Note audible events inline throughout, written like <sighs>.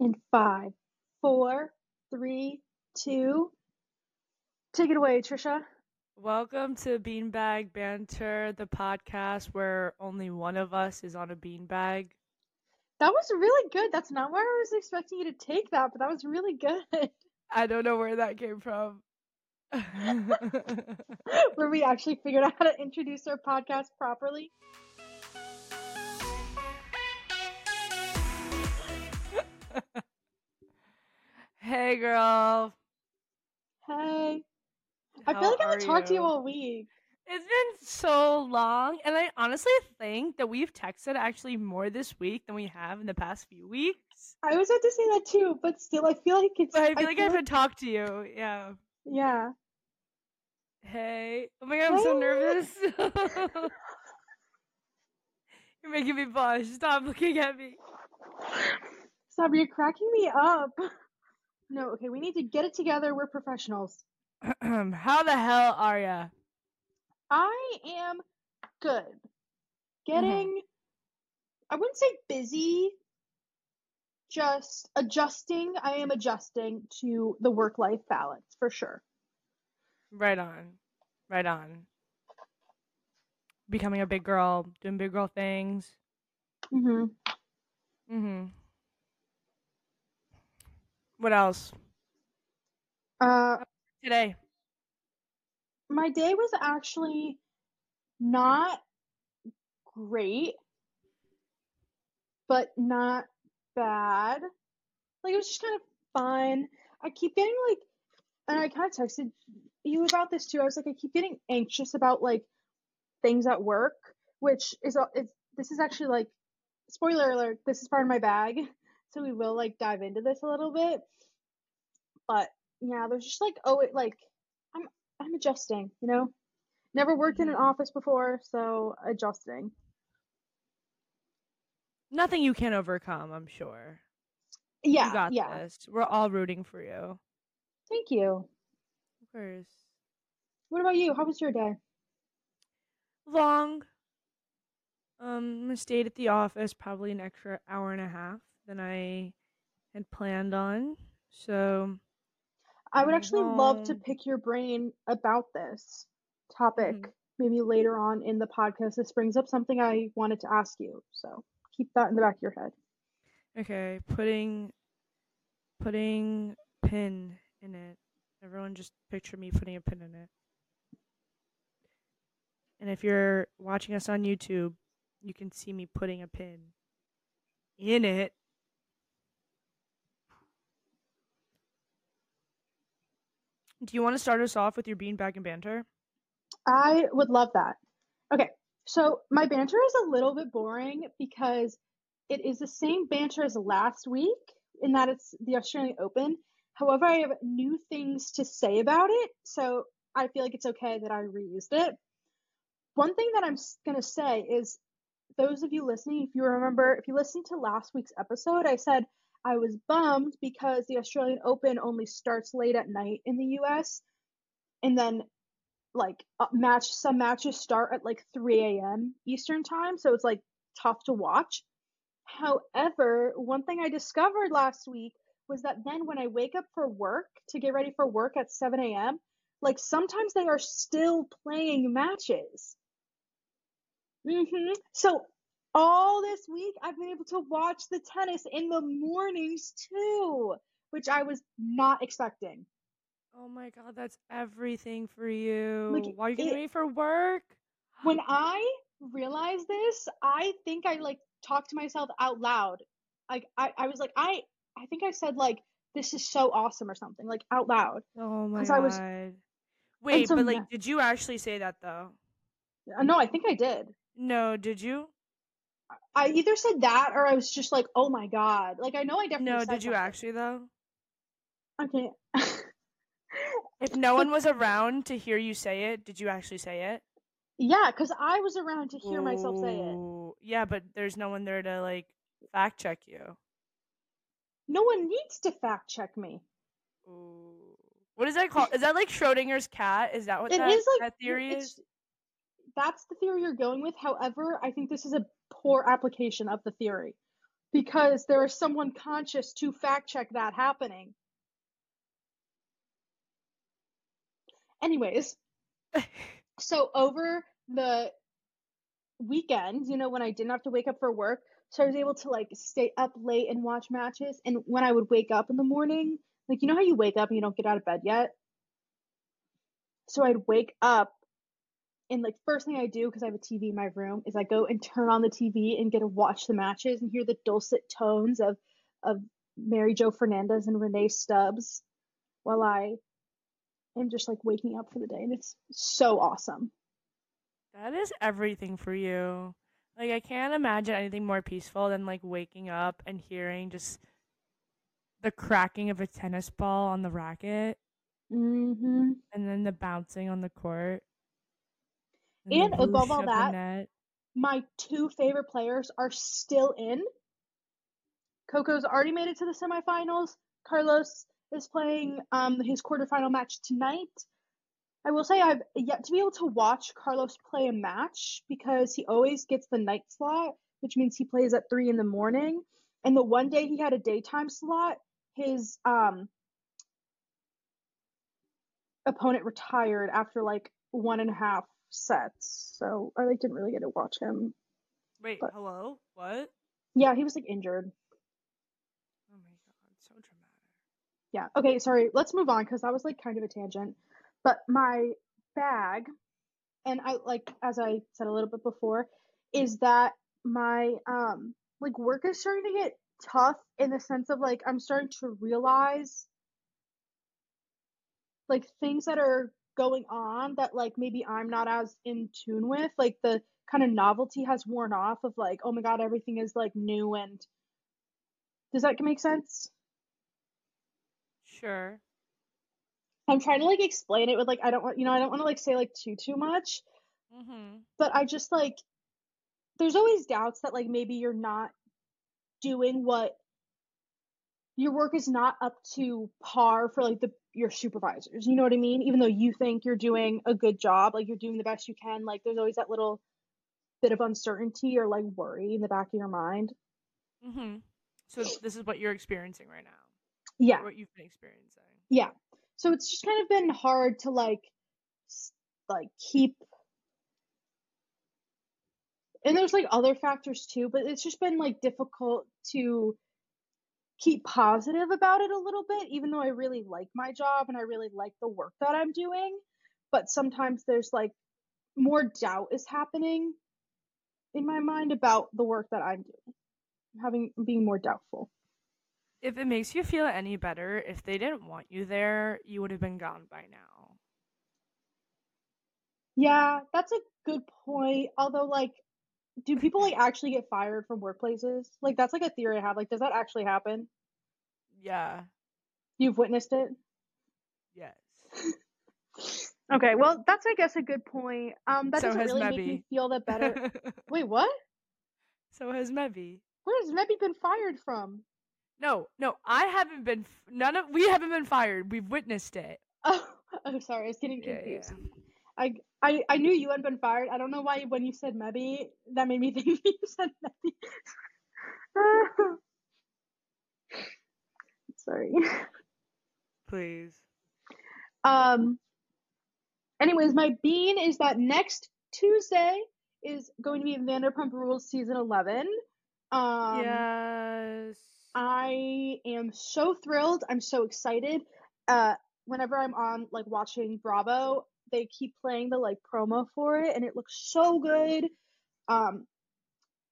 in five, four, three, two. Take it away, Trisha. Welcome to Beanbag Banter, the podcast where only one of us is on a beanbag. That was really good. That's not where I was expecting you to take that, but that was really good. I don't know where that came from. <laughs> where we actually figured out how to introduce our podcast properly. <laughs> hey, girl. Hey. I feel like I haven't talked to you all week. It's been so long, and I honestly think that we've texted actually more this week than we have in the past few weeks. I was about to say that too, but still, I feel like it's. But I feel like I haven't talked to you. Yeah. Yeah. Hey. Oh my god, I'm so nervous. <laughs> You're making me blush. Stop looking at me. Stop, you're cracking me up. <laughs> No, okay, we need to get it together. We're professionals. <clears throat> How the hell are ya? I am good. Getting, I wouldn't say busy, just adjusting. I am adjusting to the work life balance for sure. Right on. Right on. Becoming a big girl, doing big girl things. Mm hmm. Mm-hmm. What else? Uh, Today. my day was actually not great, but not bad. Like it was just kind of fun. I keep getting like, and I kind of texted you about this too. I was like, I keep getting anxious about like things at work, which is it's this is actually like spoiler alert. This is part of my bag, so we will like dive into this a little bit. But yeah, there's just like oh, it like I'm I'm adjusting, you know. Never worked in an Mhm. office before, so adjusting. Nothing you can overcome, I'm sure. Yeah, you got yeah. this. We're all rooting for you. Thank you. Of course. What about you? How was your day? Long. Um, I stayed at the office probably an extra hour and a half than I had planned on. So I would actually love to pick your brain about this topic Mhm. maybe later on in the podcast. This brings up something I wanted to ask you, so keep that in the back of your head. Okay, putting putting pin in it. Everyone just picture me putting a pin in it. And if you're watching us on YouTube, you can see me putting a pin in it. Do you want to start us off with your beanbag and banter? I would love that. Okay, so my banter is a little bit boring because it is the same banter as last week in that it's the Australian Open. However, I have new things to say about it, so I feel like it's okay that I reused it. One thing that I'm going to say is those of you listening, if you remember, if you listened to last week's episode, I said I was bummed because the Australian Open only starts late at night in the US and then like uh, match some matches start at like 3 a.m. Eastern time, so it's like tough to watch. However, one thing I discovered last week was that then when I wake up for work to get ready for work at 7 a.m., like sometimes they are still playing matches. Mm hmm So all this week I've been able to watch the tennis in the mornings too, which I was not expecting. Oh my god, that's everything for you. Like, Why are you getting it- ready for work? <gasps> when I realized this, I think I like talked to myself out loud. Like I, I was like, I I think I said like this is so awesome or something, like out loud. Oh my god. I was- Wait, so but like did you actually say that though? Uh, No, I think I did. No, did you? I either said that or I was just like, oh my god. Like I know I definitely No, did you something. actually though? Okay. <laughs> If no one was around to hear you say it, did you actually say it? yeah, because I was around to hear myself say it. Yeah, but there's no one there to like fact check you. No one needs to fact check me. Ooh. What is that called? Is that like Schrodinger's cat? Is that what It that, is like that theory is? That's the theory you're going with. However, I think this is a poor application of the theory. because there is someone conscious to fact check that happening. Anyways, so over the weekend, you know, when I didn't have to wake up for work, so I was able to like stay up late and watch matches. And when I would wake up in the morning, like you know how you wake up and you don't get out of bed yet? So I'd wake up and like first thing I do because I have a TV in my room is I go and turn on the TV and get to watch the matches and hear the dulcet tones of of Mary Joe Fernandez and Rennae Stubbs while I am just like waking up for the day and it's so awesome. That is everything for you. Like I can't imagine anything more peaceful than like waking up and hearing just the cracking of a tennis ball on the racket hmm and then the bouncing on the court. And above all that, net. my two favorite players are still in. Coco's already made it to the semifinals. Carlos is playing um, his quarterfinal match tonight. I will say I've yet to be able to watch Carlos play a match because he always gets the night slot, which means he plays at three in the morning. And the one day he had a daytime slot, his um, opponent retired after like one and a half sets. So I like didn't really get to watch him. Wait, but- hello? What? Yeah, he was like injured. Oh my god, so dramatic. Yeah. Okay, sorry. Let's move on because that was like kind of a tangent. But my bag, and I like as I said a little bit before, is that my um like work is starting to get tough in the sense of like I'm starting to realize like things that are going on that like maybe I'm not as in tune with. Like the kind of novelty has worn off of like, oh my god, everything is like new and does that make sense? Sure. I'm trying to like explain it with like I don't want you know I don't want to like say like too too much, Mm-hmm. but I just like there's always doubts that like maybe you're not doing what your work is not up to par for like the your supervisors. You know what I mean? Even though you think you're doing a good job, like you're doing the best you can, like there's always that little bit of uncertainty or like worry in the back of your mind. Mm-hmm. So this is what you're experiencing right now. Yeah. What you've been experiencing. Yeah. So it's just kind of been hard to like like keep and there's like other factors too, but it's just been like difficult to keep positive about it a little bit even though I really like my job and I really like the work that I'm doing, but sometimes there's like more doubt is happening in my mind about the work that I'm doing. Having being more doubtful. If it makes you feel any better, if they didn't want you there, you would have been gone by now. Yeah, that's a good point. Although, like, do people like actually get fired from workplaces? Like, that's like a theory I have. Like, does that actually happen? Yeah. You've witnessed it? Yes. Okay, well, that's I guess a good point. Um, that So doesn't has really make me feel that better. <laughs> Wait, what? so has Mebby. Where has Mebby been fired from? No, no, I haven't been. f- None of we haven't been fired. We've witnessed it. Oh, <laughs> oh, sorry, I was getting Yeah, confused. yeah. I, I, I knew you hadn't been fired. I don't know why when you said maybe that made me <laughs> think you said Mebby. <laughs> sorry. Please. Um. Anyways, my bean is that next Tuesday is going to be Vanderpump Rules season eleven. Um, yes. I am so thrilled. I'm so excited. Uh, whenever I'm on like watching Bravo, they keep playing the like promo for it, and it looks so good. Um,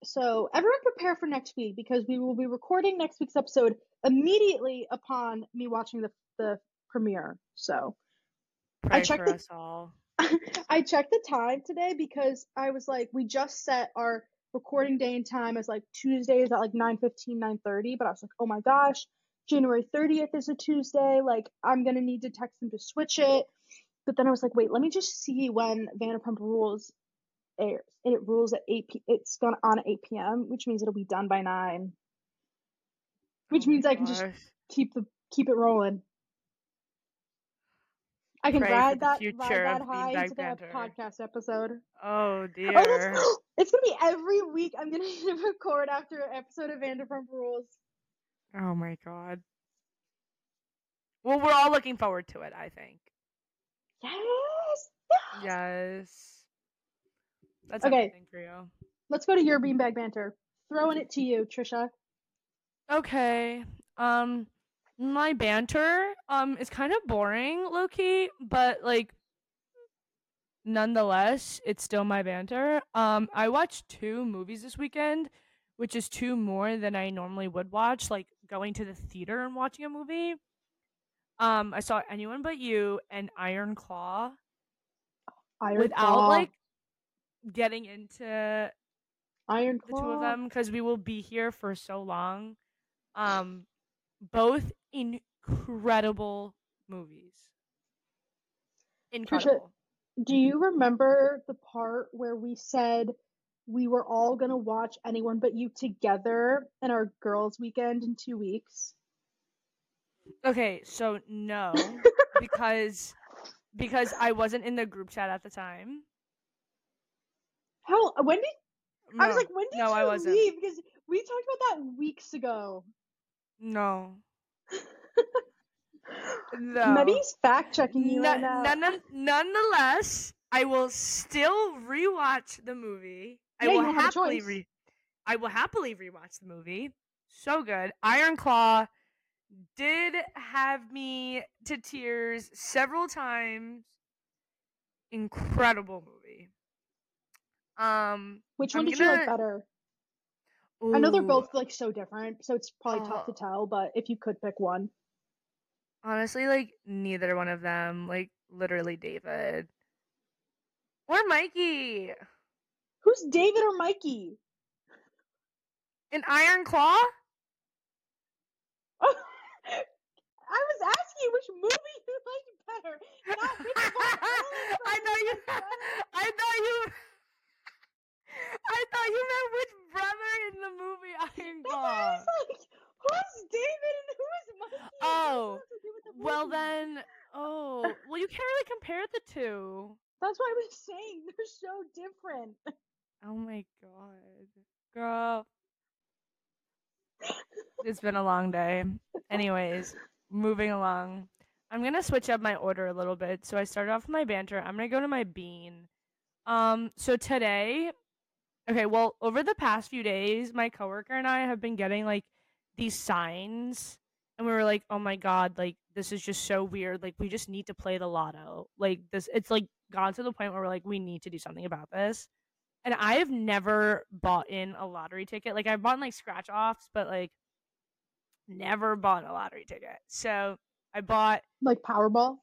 so everyone prepare for next week because we will be recording next week's episode immediately upon me watching the the premiere. So Pray checked for the- us all. <laughs> I checked the time today because I was like, we just set our recording day and time as like Tuesdays at like 9 9.30, but I was like, oh my gosh, January 30th is a Tuesday. Like, I'm going to need to text them to switch it. But then I was like, wait, let me just see when Vanderpump Rules airs. And it rules at 8 p. It's gone on at 8 p.m., which means it'll be done by 9. Which Oh means I can just keep the keep it rolling. I can Pray ride that ride that high into the podcast episode. Oh <laughs> Oh, dear. that's, <gasps> it's gonna be every week. I'm gonna <laughs> record after an episode of Vanderpump Rules. Oh my god. Well, we're all looking forward to it, I think. Yes. yes. That's Okay. for you. Let's go to your beanbag banter. Throwing it to you, Trisha. Okay. Um my banter um is kind of boring, Loki, but like nonetheless, it's still my banter. Um I watched two movies this weekend, which is two more than I normally would watch, like going to the theater and watching a movie. Um I saw Anyone But You and Iron Claw Iron without Claw. like getting into Iron Claw. the two of them because we will be here for so long. Um, both incredible movies. Incredible. Do you remember the part where we said we were all gonna watch Anyone But You together in our girls' weekend in two weeks? Okay, so no, <laughs> because because I wasn't in the group chat at the time. How? When did I was like, when did no, you I wasn't. leave? Because we talked about that weeks ago. No, <laughs> no. Meddy's fact checking you right now. none- nonetheless, I will still rewatch the movie. I will happily re- I will happily rewatch the movie. So good. Iron Claw did have me to tears several times. Incredible movie. Um, Which I'm one did you like gonna- better? I know they're both like so different, so it's probably tough to Oh. tell. But if you could pick one, honestly like neither one of them. Like literally David or Mikey. who's David or Mikey? An Iron Claw? I <laughs> was which movie you liked better, not <laughs> which. I know you. <laughs> I thought you. I thought you meant which brother in the movie Iron That's why I Claw. was like, who's David and who is Mikey? Oh, that have to do with the Well then, oh, well you can't really compare the two. That's what I was saying. They're so different. Oh my god, girl. It's been a long day. Anyways, moving along. I'm gonna switch up my order a little bit. So I started off with my banter. I'm gonna go to my bean. Um, so today, okay, well, over the past few days, my coworker and I have been getting like these signs, and we were like, oh my god, like this is just so weird. Like we just need to play the lotto. Like this, it's like gone to the point where we're like, we need to do something about this. And I have never bought in a lottery ticket. Like I've bought like scratch offs, but like never bought a lottery ticket. So I bought Like Powerball.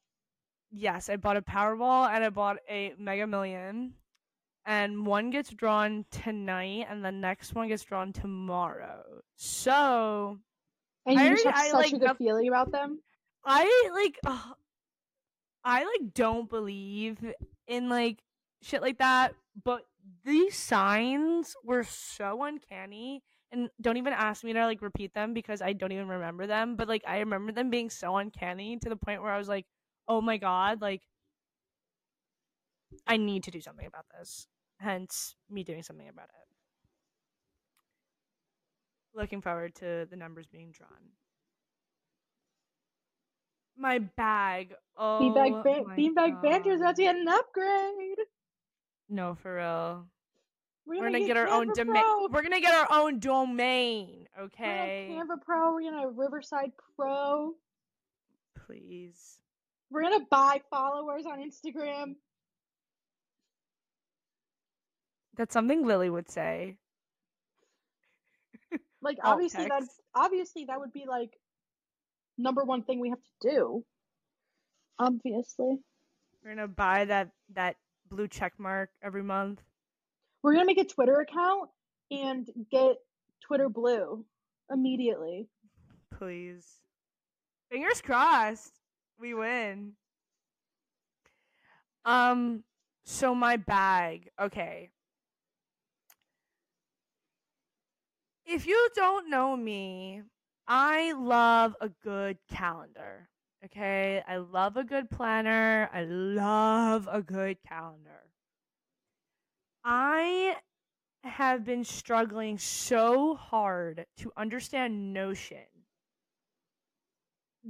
yes, I bought a Powerball and I bought a Mega Million. And one gets drawn tonight and the next one gets drawn tomorrow. So And I you just already- have I, such like, a good feeling about them. I like ugh, I like don't believe in like shit like that, but these signs were so uncanny and don't even ask me to like repeat them because I don't even remember them, but like I remember them being so uncanny to the point where I was like, "Oh my god, like I need to do something about this." Hence me doing something about it. Looking forward to the numbers being drawn. My bag. Oh, Beanbag, ba- my beanbag banter is about to get an upgrade. No, for real. We're We're gonna get our own domain. We're gonna get our own domain. Okay. We're gonna Canva Pro. We're gonna have Riverside Pro. Please. We're gonna buy followers on Instagram. That's something Lily would say. <laughs> Like Alt obviously that obviously that would be like number one thing we have to do. Obviously. We're gonna buy that that blue check mark every month. We're gonna make a Twitter account and get Twitter blue immediately. Please. Fingers crossed. We win. Um so my bag. Okay. If you don't know me, I love a good calendar. Okay, I love a good planner. I love a good calendar. I have been struggling so hard to understand Notion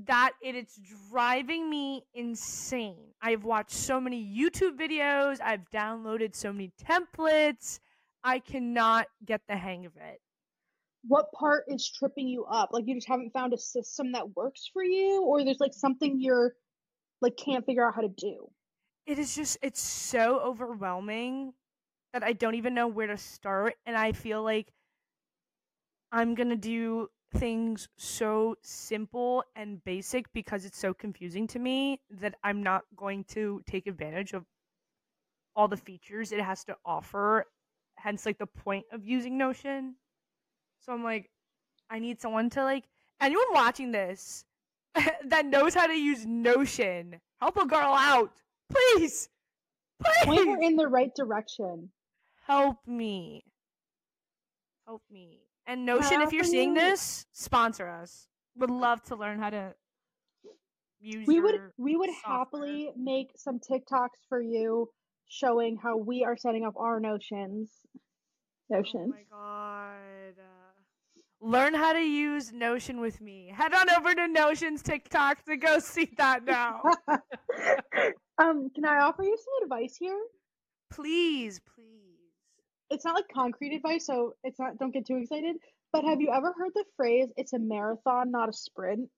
that it is driving me insane. I've watched so many YouTube videos, I've downloaded so many templates. I cannot get the hang of it. What part is tripping you up? Like you just haven't found a system that works for you or there's like something you're like can't figure out how to do. It is just it's so overwhelming that I don't even know where to start and I feel like I'm going to do things so simple and basic because it's so confusing to me that I'm not going to take advantage of all the features it has to offer. Hence, like the point of using Notion. So I'm like, I need someone to like anyone watching this <laughs> that knows how to use Notion. Help a girl out, please, please. Point her in the right direction. Help me. Help me. And Notion, if you're seeing this, sponsor us. Would love to learn how to use. We would we would software. happily make some TikToks for you showing how we are setting up our notions. Notions. Oh my god. Uh, learn how to use Notion with me. Head on over to Notion's TikTok to go <laughs> see that now. <laughs> um, can I offer you some advice here? Please, please it's not like concrete advice, so it's not don't get too excited. But have you ever heard the phrase it's a marathon, not a sprint?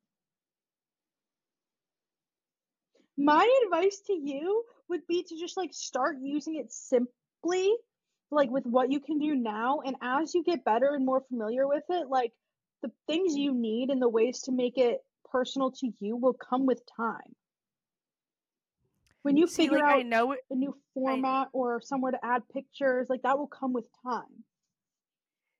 My advice to you would be to just like start using it simply, like with what you can do now. And as you get better and more familiar with it, like the things you need and the ways to make it personal to you will come with time when you See, figure like, out I know it, a new format I, or somewhere to add pictures, like that will come with time.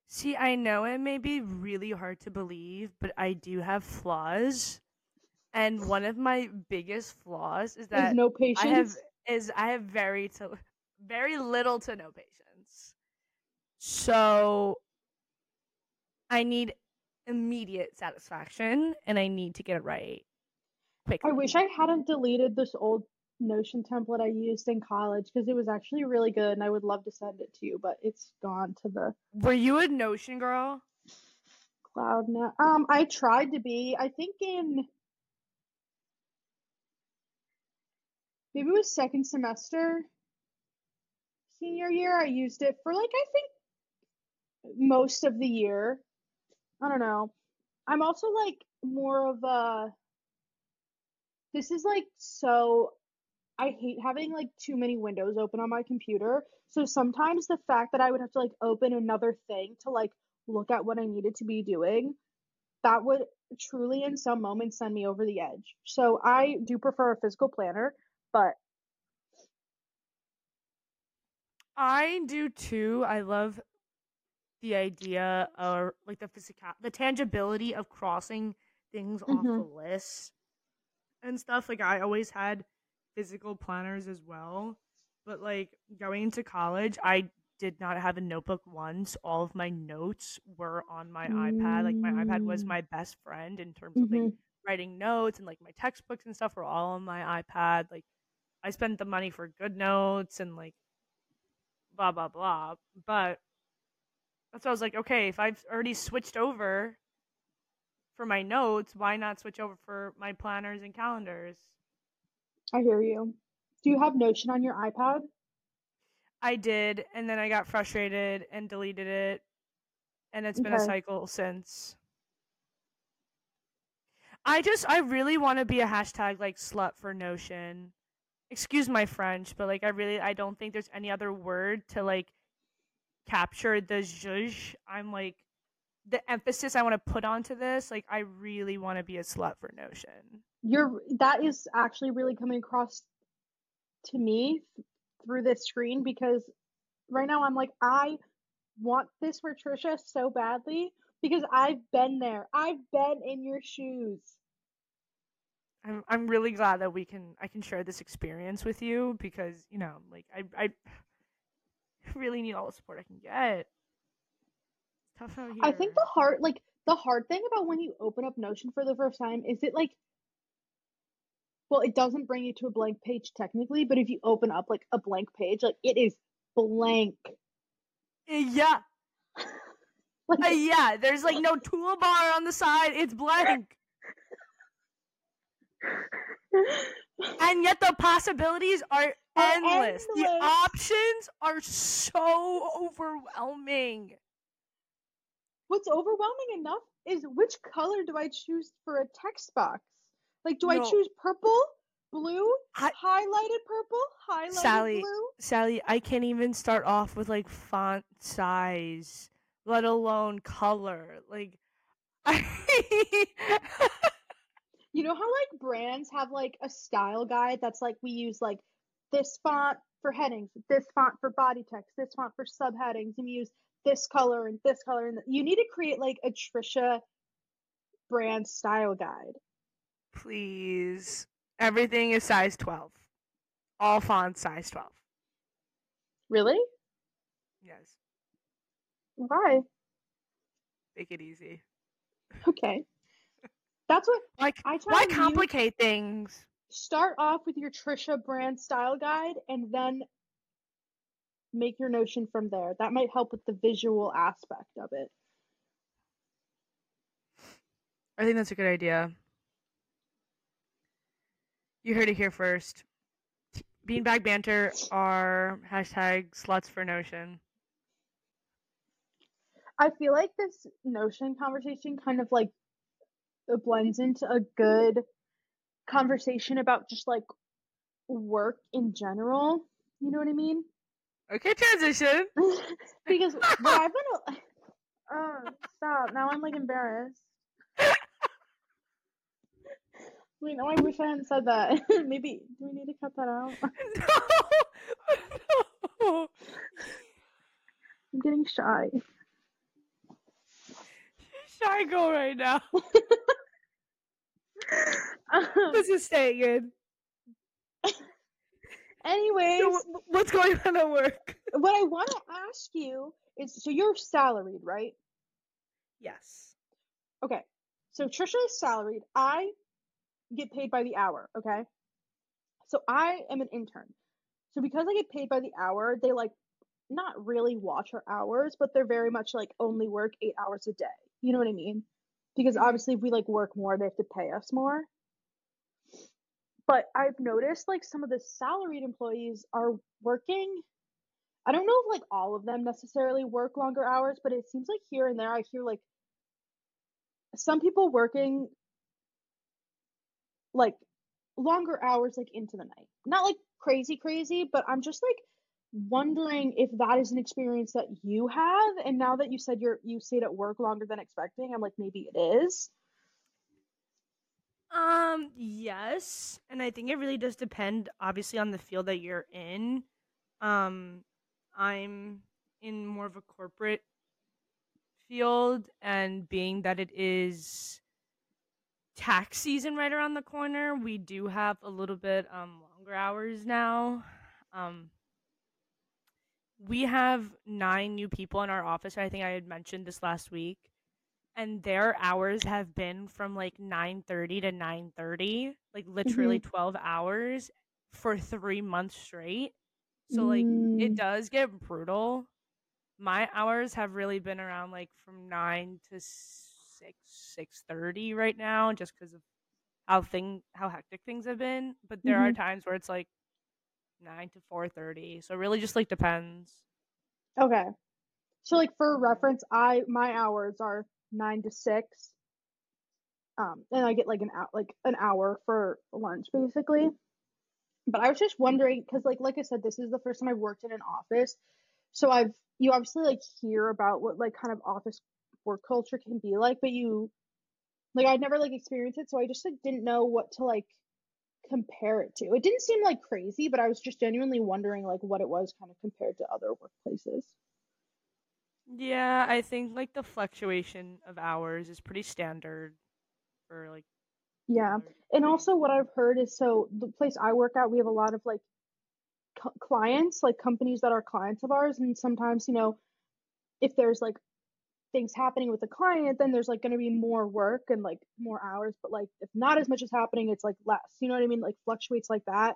See, I know it may be really hard to believe, but I do have flaws. And one of my biggest flaws is that no patience. I have is I have very to very little to no patience. So I need immediate satisfaction and I need to get it right. Quickly. I wish I hadn't deleted this old Notion template I used in college because it was actually really good and I would love to send it to you, but it's gone to the Were you a Notion girl? Cloud now. Um I tried to be. I think in maybe it was second semester senior year I used it for like I think most of the year. I don't know. I'm also like more of a this is like so I hate having like too many windows open on my computer. So sometimes the fact that I would have to like open another thing to like look at what I needed to be doing, that would truly in some moments send me over the edge. So I do prefer a physical planner, but I do too. I love the idea of like the physical the tangibility of crossing things mm-hmm. off the list and stuff. Like I always had physical planners as well. But like going into college, I did not have a notebook once. All of my notes were on my mm. iPad. Like my iPad was mm. my best friend in terms mm-hmm. of like mm-hmm. writing notes and like my textbooks and stuff were all on my iPad. Like I spent the money for GoodNotes and like blah blah blah. But that's why I was like, okay, if I've already switched over for my notes, why not switch over for my planners and calendars? I hear you. Do you have mm-hmm. Notion on your iPad? I did, and then I got frustrated and deleted it, and it's been okay. a cycle since. I just, I really want to be a hashtag like slut for Notion. Excuse my French, but like, I really, I don't think there's any other word to like capture the zhuzh. I'm like, the emphasis I want to put onto this. Like, I really want to be a slut for Notion you're that is actually really coming across to me through this screen because right now I'm like I want this for Trisha so badly because I've been there. I've been in your shoes. I'm I'm really glad that we can I can share this experience with you because, you know, like I I <laughs> really need all the support I can get. Tough out here. I think the hard like the hard thing about when you open up Notion for the first time is it like well, it doesn't bring you to a blank page technically, but if you open up like a blank page, like it is blank. Yeah. <laughs> Like Uh, yeah, there's like no toolbar on the side. It's blank. And yet the possibilities are Are endless. The options are so overwhelming. what's overwhelming enough is which color do I choose for a text box? Like, do I choose purple, blue, I- highlighted purple, highlighted Sally, blue? Sally, I can't even start off with like font size, let alone color. Like, I <laughs> You know how like brands have like a style guide that's like we use like this font for headings, this font for body text, this font for subheadings, and we use this color and this color. And you need to create like a Trisha brand style guide. Please. Everything is size 12. All fonts size 12. Really? Yes. Why? Make it easy. Okay. That's what <laughs> Like, I tell why complicate things? Start off with your Trisha brand style guide and then make your notion from there. That might help with the visual aspect of it. I think that's a good idea. You heard it here first. Beanbag banter are hashtag sluts for notion. I feel like this notion conversation kind of like it blends into a good conversation about just like work in general. You know what I mean? Okay, transition. <laughs> because <laughs> I've been. Oh, stop. Now I'm like embarrassed. Wait, no, I wish I hadn't said that. <laughs> Maybe, do we need to cut that out? <laughs> no. <laughs> I'm getting shy. Shy girl right now. Um, This is staying in. anyways, So, what's going on at work? what I want to ask you is so you're salaried, right? Yes. Okay. So Trisha is salaried. I get paid by the hour, okay? So I am an intern. So because I get paid by the hour, they like not really watch our hours, but they're very much like only work 8 hours a day. You know what I mean? Because Mhm. obviously if we like work more, they have to pay us more. But I've noticed like some of the salaried employees are working I don't know if like all of them necessarily work longer hours, but it seems like here and there I hear like some people working like longer hours like into the night. Not like crazy crazy, but I'm just like wondering if that is an experience that you have and now that you said you're you stayed at work longer than expecting, I'm like maybe it is. Um, yes, and I think it really does depend, obviously, on the field that you're in. Um, I'm in more of a corporate field, and being that it is tax season right around the corner, we do have a little bit um longer hours now. Um, we have nine new people in our office. I think I had mentioned this last week and their hours have been from like 9:30 to 9:30 like literally 12 hours for 3 months straight so like it Mm. does get brutal my hours have really been around like from 9 to 6 6:30 right now just cuz of how thing how hectic things have been but there are times where it's like 9 to 4:30 so it really just like depends Okay. So like for reference, I my hours are nine to six. Um, and I get like an hour, like an hour for lunch basically. But I was just wondering because like like I said, this is the first time I've worked in an office. So I've you obviously like hear about what like kind of office work culture can be like, but you like I'd never like experienced it, so I just like didn't know what to like compare it to. It didn't seem like crazy, but I was just genuinely wondering like what it was kind of compared to other workplaces. Yeah, I think like the fluctuation of hours is pretty standard for like Yeah. And also, what I've heard is so the place I work at, we have a lot of like clients, like companies that are clients of ours. And sometimes, you know, if there's like things happening with the client, then there's like going to be more work and like more hours. But like if not as much is happening, it's like less. You know what I mean? Like fluctuates like that,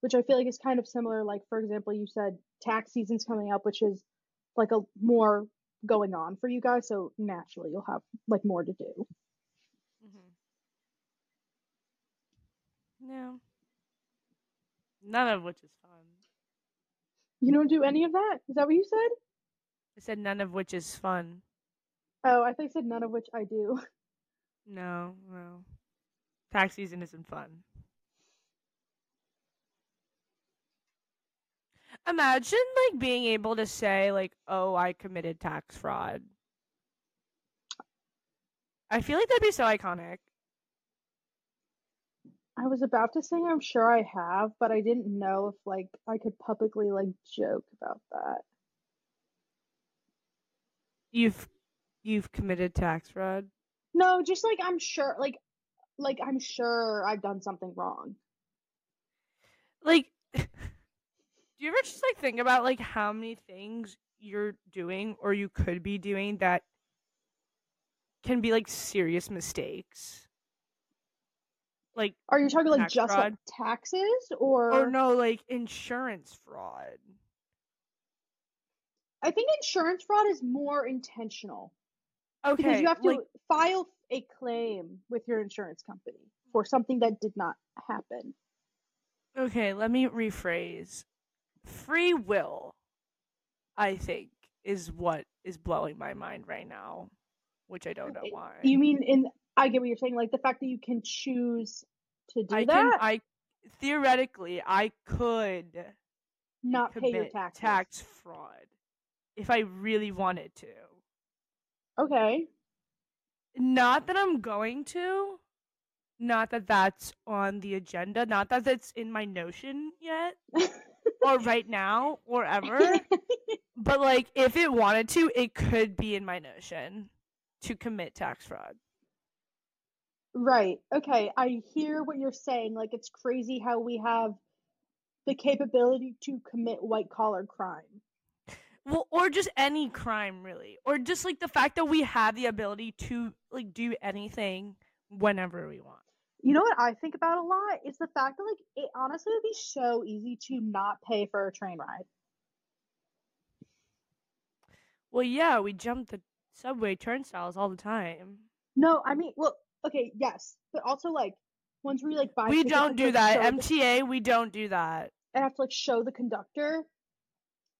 which I feel like is kind of similar. Like for example, you said tax season's coming up, which is like a more going on for you guys. So naturally, you'll have like more to do. Mm-hmm. No. None of which is fun. You don't do any of that? Is that what you said? I said none of which is fun. Oh, I think I said none of which I do. <laughs> No, no. Tax season isn't fun. Imagine like being able to say like, "Oh, I committed tax fraud." I feel like that'd be so iconic. I was about to say I'm sure I have, but I didn't know if like I could publicly like joke about that. You've you've committed tax fraud. No, just like I'm sure like like I'm sure I've done something wrong. Like <laughs> do you ever just like think about like how many things you're doing or you could be doing that can be like serious mistakes? Like Are you talking like just like taxes or or no, like insurance fraud. I think insurance fraud is more intentional because Okay, you have to like file a claim with your insurance company for something that did not happen. okay, let me rephrase. Free will, I think, is what is blowing my mind right now, which I don't know why. You mean in I get what you're saying, like the fact that you can choose to do I can I theoretically I could not pay your taxes. tax fraud if I really wanted to. Okay. Not that I'm going to. Not that that's on the agenda. Not that it's in my notion yet, <laughs> or right now, or ever. <laughs> But like, if it wanted to, it could be in my notion to commit tax fraud. Right. Okay. I hear what you're saying. Like, it's crazy how we have the capability to commit white collar crime. Well, or just any crime, really, or just like the fact that we have the ability to like do anything whenever we want. You know what I think about a lot is the fact that, like, it honestly would be so easy to not pay for a train ride. Well, yeah, we jump the subway turnstiles all the time. No, I mean, well, okay, yes, but also like ones where you like buy We don't do that. MTA, we don't do that. and have to like show the conductor.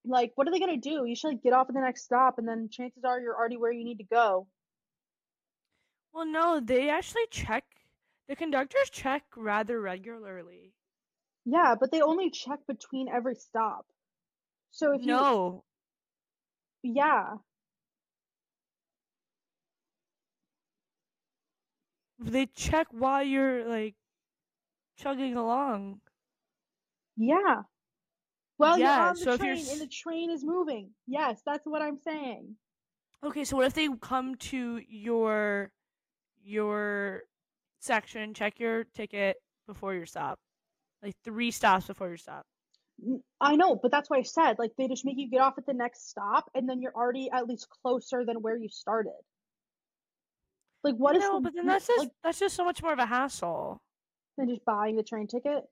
Like, what are they gonna do? You should like get off at the next stop, and then chances are you're already where you need to go. Well, no, they actually check. The conductors check rather regularly. Yeah, but they only check between every stop. So if you, No, yeah, they check while you're like chugging along. yeah. Well, Yeah, you're on the so train and the train is moving. Yes, that's what I'm saying. Okay, so what if they come to your your section, check your ticket before your stop, like three stops before your stop? I know, but that's why I said like they just make you get off at the next stop, and then you're already at least closer than where you started. Like, what is no, the but then that's just like that's just so much more of a hassle. than just buying the train ticket?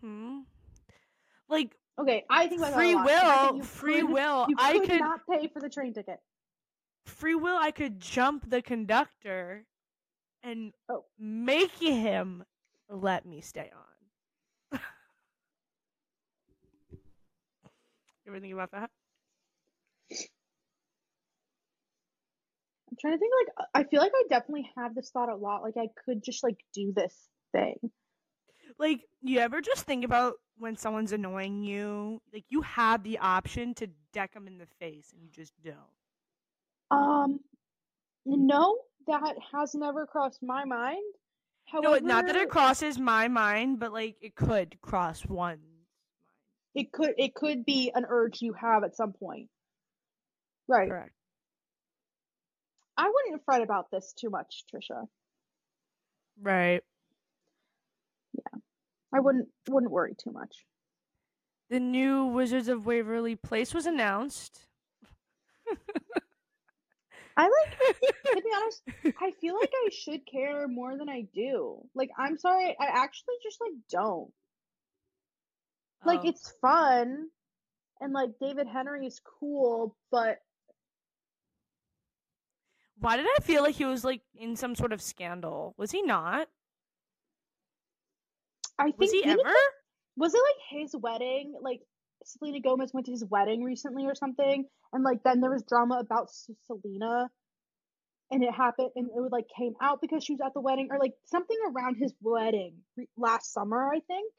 hmm Like Okay, I think about that a free lot, 'cause I think will, free could- will. You I could could not pay for the train ticket. free will. I could jump the conductor and Oh. make him let me stay on. <laughs> you ever think about that? I'm trying to think like I feel like I definitely have this thought a lot. Like I could just like do this thing. Like, you ever just think about when someone's annoying you? Like, you have the option to deck them in the face, and you just don't. Um, no, that has never crossed my mind. No, not that it crosses my mind, but like it could cross one's mind. it could it could be an urge you have at some point. Right. Correct. I wouldn't fret about this too much, Trisha. Right. I wouldn't wouldn't worry too much. The new Wizards of Waverly Place was announced. I like <laughs> to be honest, I feel like I should care more than I do. Like I'm sorry, I actually just like don't. Like Oh. it's fun and like David Henrie is cool, but Why did I feel like he was like in some sort of scandal? Was he not? I think Was he ever? was it like his wedding? Like Selena Gomez went to his wedding recently or something, and like then there was drama about Selena, and it happened, and it would like came out because she was at the wedding, or like something around his wedding re- last summer, I think,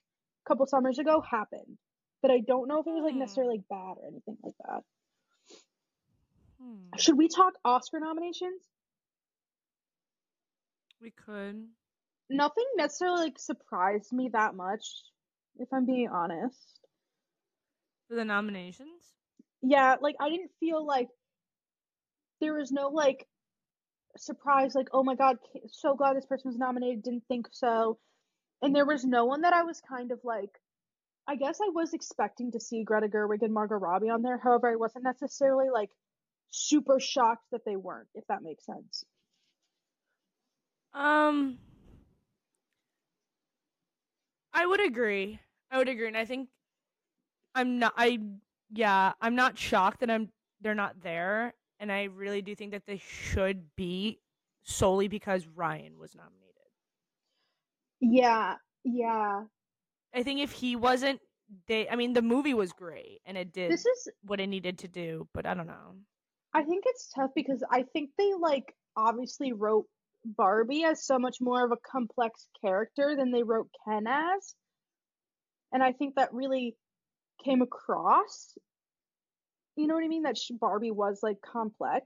a couple summers ago happened, but I don't know if it was like Hmm. necessarily like bad or anything like that. Hmm. Should we talk Oscar nominations? We could. Nothing necessarily like surprised me that much, if I'm being honest. For the nominations? yeah, like I didn't feel like there was no like surprise, like, oh my god, so glad this person was nominated, didn't think so. And there was no one that I was kind of like, I guess I was expecting to see Greta Gerwig and Margot Robbie on there. However, I wasn't necessarily like super shocked that they weren't, if that makes sense. Um I would agree. I would agree and I think I'm not I yeah, I'm not shocked that I'm they're not there and I really do think that they should be solely because Ryan was nominated. Yeah, yeah. I think if he wasn't they I mean the movie was great and it did This is what it needed to do, but I don't know. I think it's tough because I think they like obviously wrote Barbie as so much more of a complex character than they wrote Ken as. And I think that really came across. You know what I mean? That sh- Barbie was like complex.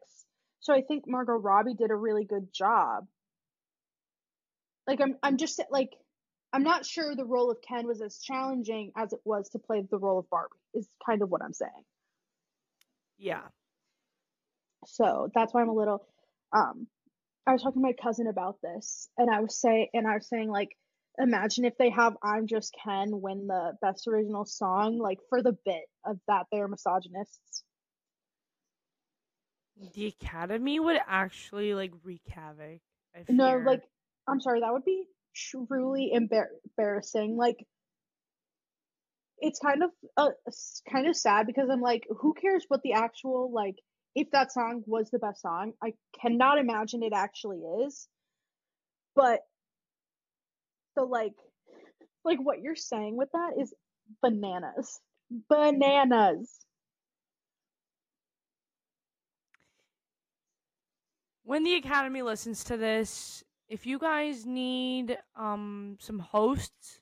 So I think Margot Robbie did a really good job. Like I'm I'm just like I'm not sure the role of Ken was as challenging as it was to play the role of Barbie. Is kind of what I'm saying. Yeah. So that's why I'm a little um I was talking to my cousin about this and I was say and I was saying like imagine if they have I'm Just Ken win the best original song like for the bit of that they're misogynists. The Academy would actually like wreak havoc. No, like I'm sorry, that would be truly embar- embarrassing. Like it's kind of uh, kind of sad because I'm like who cares what the actual like if that song was the best song? I cannot imagine it actually is. But the like like what you're saying with that is bananas. Bananas. when the Academy listens to this, if you guys need um some hosts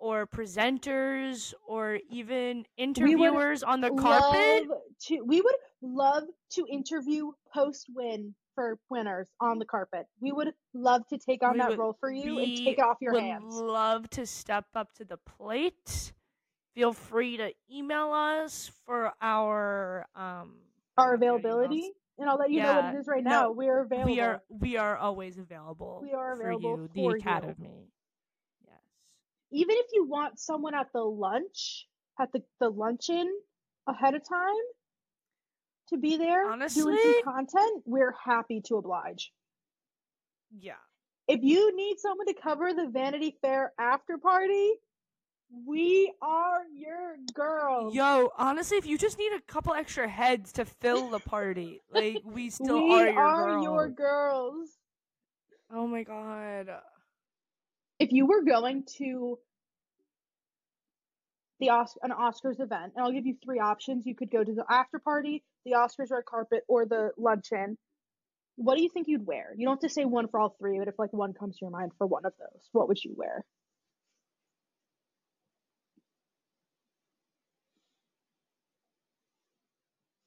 or presenters or even interviewers on the carpet, to we would love to interview post win for winners on the carpet. We would love to take on We that would- role for you and take it off your would hands. love to step up to the plate. Feel free to email us for our um Our you emails. availability, and I'll let you know what it is right no, now. We are available. We are we are always available. We are available for you, for the. Academy. Yes. Even if you want someone at the lunch, at the, the luncheon ahead of time to be there doing Honestly- some content, we're happy to oblige. Yeah. If you need someone to cover the Vanity Fair after party, we are your girls. Yo, honestly, if you just need a couple extra heads to fill the party, like we <laughs> still we are your are your girls. Oh my god. If you were going to the Os- an Oscars event, and I'll give you three options. You could go to the after party, the Oscars red carpet, or the luncheon. What do you think you'd wear? You don't have to say one for all three, but if like one comes to your mind for one of those, what would you wear?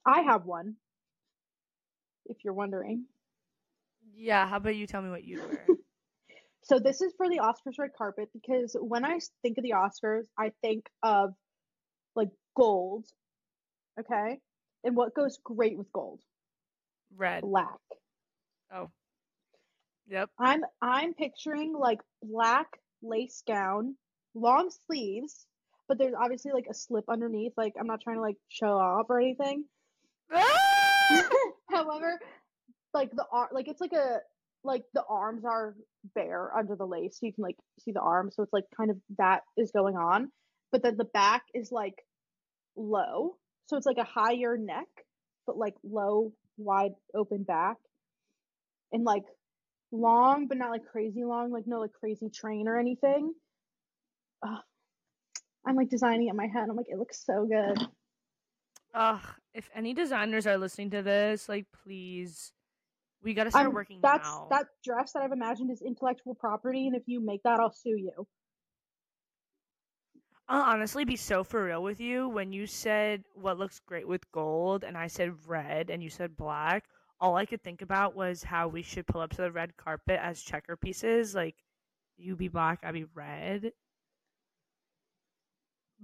I have one. If you're wondering. Yeah, how about you tell me what you'd wear? So this is for the Oscars red carpet because when I think of the Oscars, I think of like gold. Okay? And what goes great with gold? Red. Black. Oh. Yep. I'm I'm picturing like black lace gown, long sleeves, but there's obviously like a slip underneath. Like I'm not trying to like show off or anything. Ah! <laughs> However, like the art, like it's like a like the arms are bare under the lace, so you can like see the arms. So it's like kind of that is going on, but then the back is like low, so it's like a higher neck, but like low, wide open back, and like long, but not like crazy long, like no like crazy train or anything. Ugh. I'm like designing it in my head. I'm like, it looks so good. Ugh, if any designers are listening to this, like please, we gotta start I'm, working that's now. that dress that I've imagined is intellectual property, and if you make that, I'll sue you. I'll honestly be so for real with you. When you said what looks great with gold, and I said red, and you said black, all I could think about was how we should pull up to the red carpet as checker pieces. Like, you be black, I be red.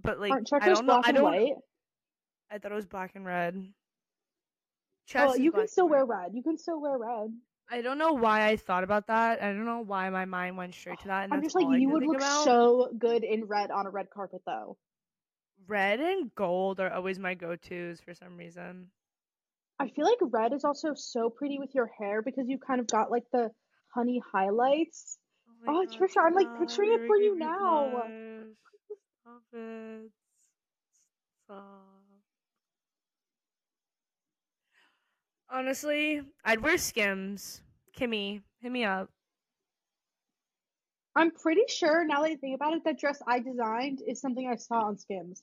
But like, Aren't I don't know. black I and don't. white? I thought it was black and red. Is you can still wear red. You can still wear red. I don't know why I thought about that. I don't know why my mind went straight to that. I'm just like, you would look about. so good in red on a red carpet, though. Red and gold are always my go-tos for some reason. I feel like red is also so pretty with your hair because you kind of got like the honey highlights. Oh, oh God, Trisha, I'm, like, picturing it for you now. Stop it. Stop. Honestly, I'd wear Skims. Kimmy, hit me up. I'm pretty sure now that I think about it, that dress I designed is something I saw on Skims.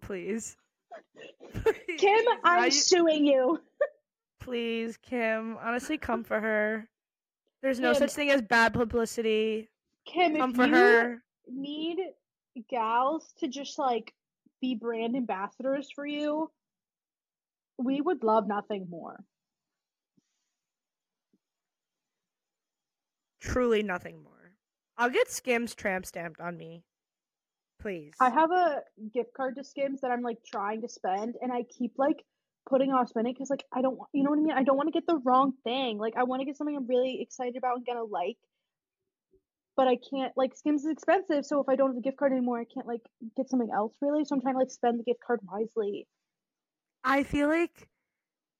Please. <laughs> Kim, I'm I- suing you. Please, Kim. Honestly, come for her. There's no Kim. such thing as bad publicity. Kim, Come if for you her. need gals to just like be brand ambassadors for you, we would love nothing more. Truly nothing more. I'll get Skims tramp stamped on me. Please. I have a gift card to Skims that I'm like trying to spend, and I keep like putting off spending because like I don't, want- you know what I mean. I don't want to get the wrong thing. Like I want to get something I'm really excited about and gonna like, but I can't. Like Skims is expensive, so if I don't have the gift card anymore, I can't like get something else really. So I'm trying to like spend the gift card wisely. I feel like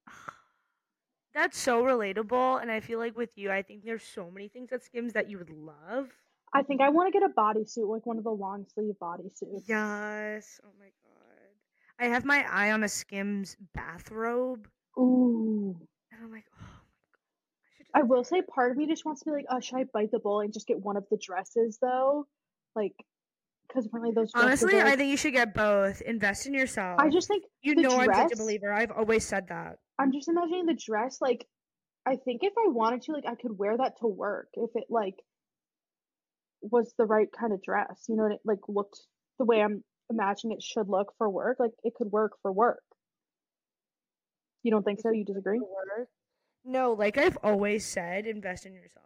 <sighs> that's so relatable, and I feel like with you, I think there's so many things at Skims that you would love. I think I want to get a bodysuit, like one of the long sleeve bodysuits. Yes. Oh my god. I have my eye on a Skims bathrobe, Ooh. and I'm like, oh my god. I, should I will say part of me just wants to be like, oh, should I bite the bullet and just get one of the dresses though? Like, because apparently those Honestly, are, I think you should get both. Invest in yourself. I just think you know I'm such a believer. I've always said that. I'm just imagining the dress. Like, I think if I wanted to, like, I could wear that to work if it like was the right kind of dress. You know, and it like looked the way I'm imagining it should look for work. Like, it could work for work. You don't think so? You disagree? No, like I've always said, invest in yourself.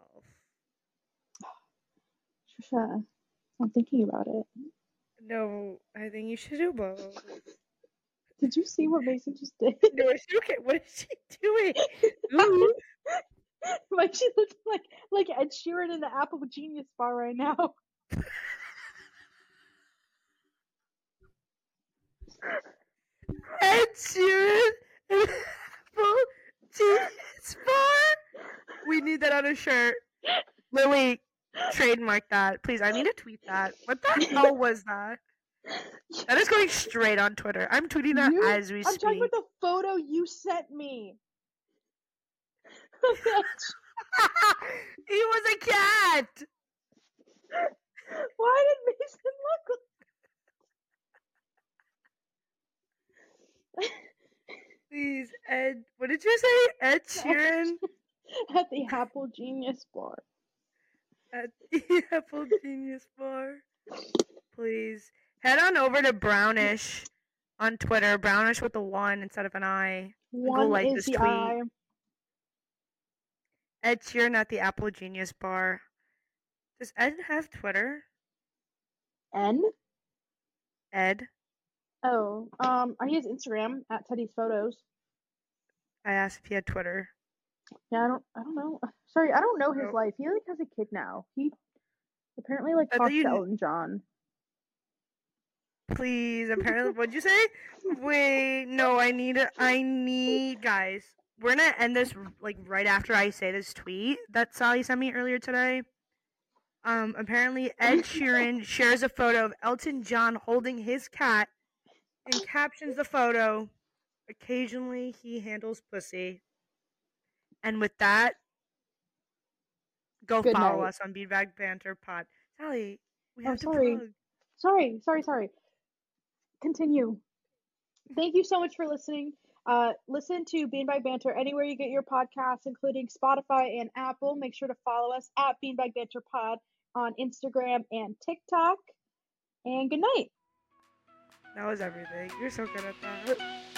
<sighs> Trisha, I'm thinking about it. No, I think you should do both. Did you see what Mason just did? <laughs> No, she okay? What is she doing? <laughs> Ooh. like she looks like like Ed Sheeran in the Apple Genius Bar right now. <laughs> Ed Sheeran and Apple Genius Bar. We need that on a shirt. Lily, trademark that, please. I need to tweet that. What the <laughs> hell was that? That is going straight on Twitter. I'm tweeting that You- as we I'm speak. talking about the photo you sent me. <laughs> <laughs> he was a cat. Why did Mason look Please, Ed. What did you say? Ed Sheeran at the Apple Genius Bar? At <laughs> the Apple Genius Bar. Please head on over to Brownish on Twitter. Brownish with a one instead of an I. One like is this the tweet. eye. Ed Sheeran at the Apple Genius Bar. Does Ed have Twitter? N. Ed. Oh, um, he has Instagram at Teddy's Photos. I asked if he had Twitter. Yeah, I don't, I don't know. <laughs> Sorry, I don't know his life. He like has a kid now. He apparently like I talks you to Elton John. Please, apparently, what'd you say? Wait, no, I need, a, I need, guys. we're gonna end this like right after I say this tweet that Sally sent me earlier today. Um, apparently Ed Sheeran <laughs> shares a photo of Elton John holding his cat and captions the photo. Occasionally he handles pussy. And with that, go Good follow night. us on Beanbag Banter Pod. Sally, we Oh, have to sorry. plug. Sorry, sorry, sorry. Continue. Thank you so much for listening. Uh, listen to Beanbag Banter anywhere you get your podcasts, including Spotify and Apple. Make sure to follow us at Beanbag Banter Pod on Instagram and TikTok. And good night. That was everything. You're so good at that. <laughs>